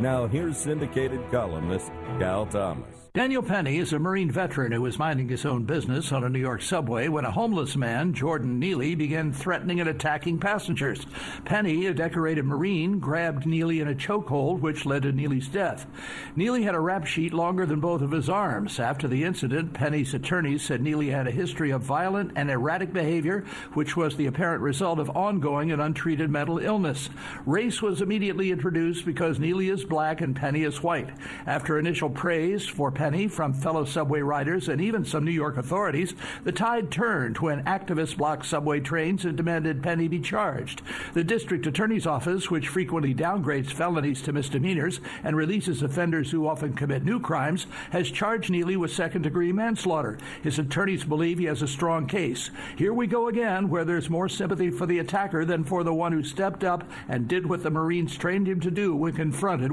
Now, here's syndicated columnist Cal Thomas. Daniel Penny is a Marine veteran who was minding his own business on a New York subway when a homeless man, Jordan Neely, began threatening and attacking passengers. Penny, a decorated Marine, grabbed Neely in a chokehold, which led to Neely's death. Neely had a rap sheet longer than both of his arms. After the incident, Penny's attorneys said Neely had a history of violent and erratic behavior, which was the apparent result of ongoing and untreated mental illness. Race was immediately introduced because Neely is black and Penny is white. After initial praise for Penny from fellow subway riders and even some New York authorities, the tide turned when activists blocked subway trains and demanded Penny be charged. The district attorney's office, which frequently downgrades felonies to misdemeanors and releases offenders who often commit new crimes, has charged Neely with second degree manslaughter. His attorneys believe he has a strong case. Here we go again, where there's more sympathy for the attacker than for the one who stepped up and did what the Marines trained him to do when confronted